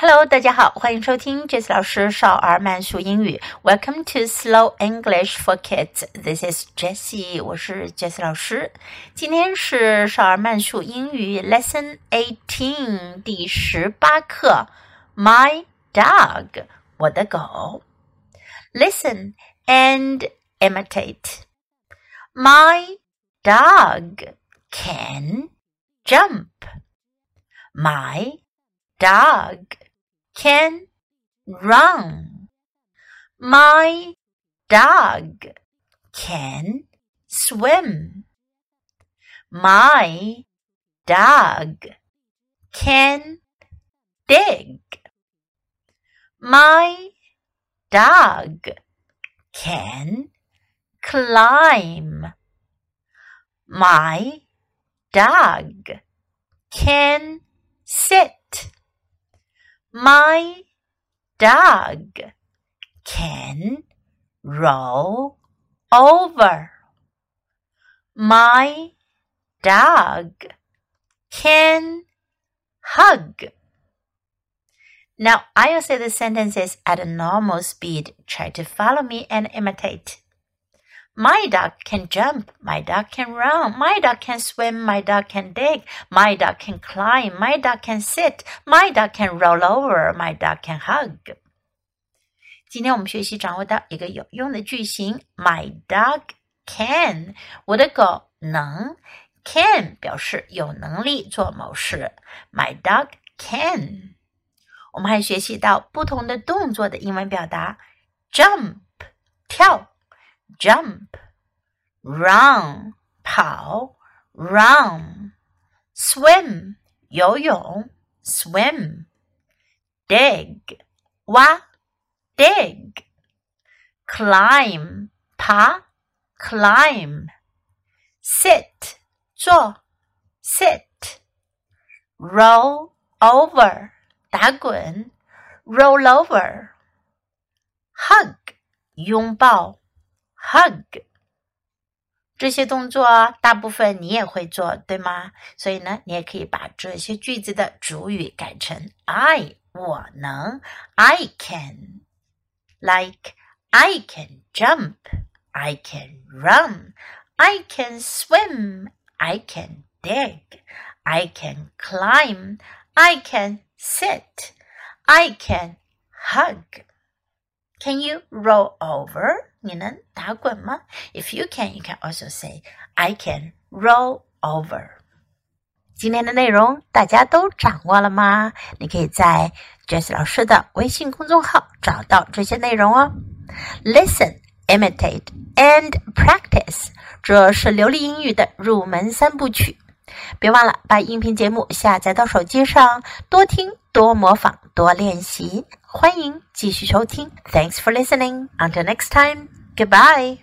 Hello，大家好，欢迎收听 Jessie 老师少儿慢速英语。Welcome to Slow English for Kids. This is Jessie，我是 Jessie 老师。今天是少儿慢速英语 Lesson Eighteen 第十八课。My dog，我的狗。Listen and imitate. My dog can jump. My dog can run. My dog can swim. My dog can dig. My dog can climb. My dog can sit. My dog can roll over. My dog can hug. Now I'll say the sentences at a normal speed. Try to follow me and imitate. My dog can jump. My dog can run. My dog can swim. My dog can dig. My dog can climb. My dog can sit. My dog can roll over. My dog can hug. 今天我们学习掌握到一个有用的句型：My dog can，我的狗能。can 表示有能力做某事。My dog can。我们还学习到不同的动作的英文表达：jump 跳。 jump, run 跑，run, swim 游泳，swim, dig 挖，dig, climb 爬，climb, sit 坐，sit, roll over 打滚，roll over, hug 拥抱。 hug 这些动作大部分你也会做，对吗？所以呢，你也可以把这些句子的主语改成 I，我能，I can，like I can jump，I can run，I can swim，I can dig，I can climb，I can sit，I can hug。Can you roll over? 你能打滚吗？If you can, you can also say, I can roll over. 今天的内容大家都掌握了吗？你可以在 Jess 老师的微信公众号找到这些内容哦。Listen, imitate, and practice，这是流利英语的入门三部曲。别忘了把音频节目下载到手机上，多听、多模仿、多练习。欢迎继续收听。Thanks for listening. Until next time. Goodbye.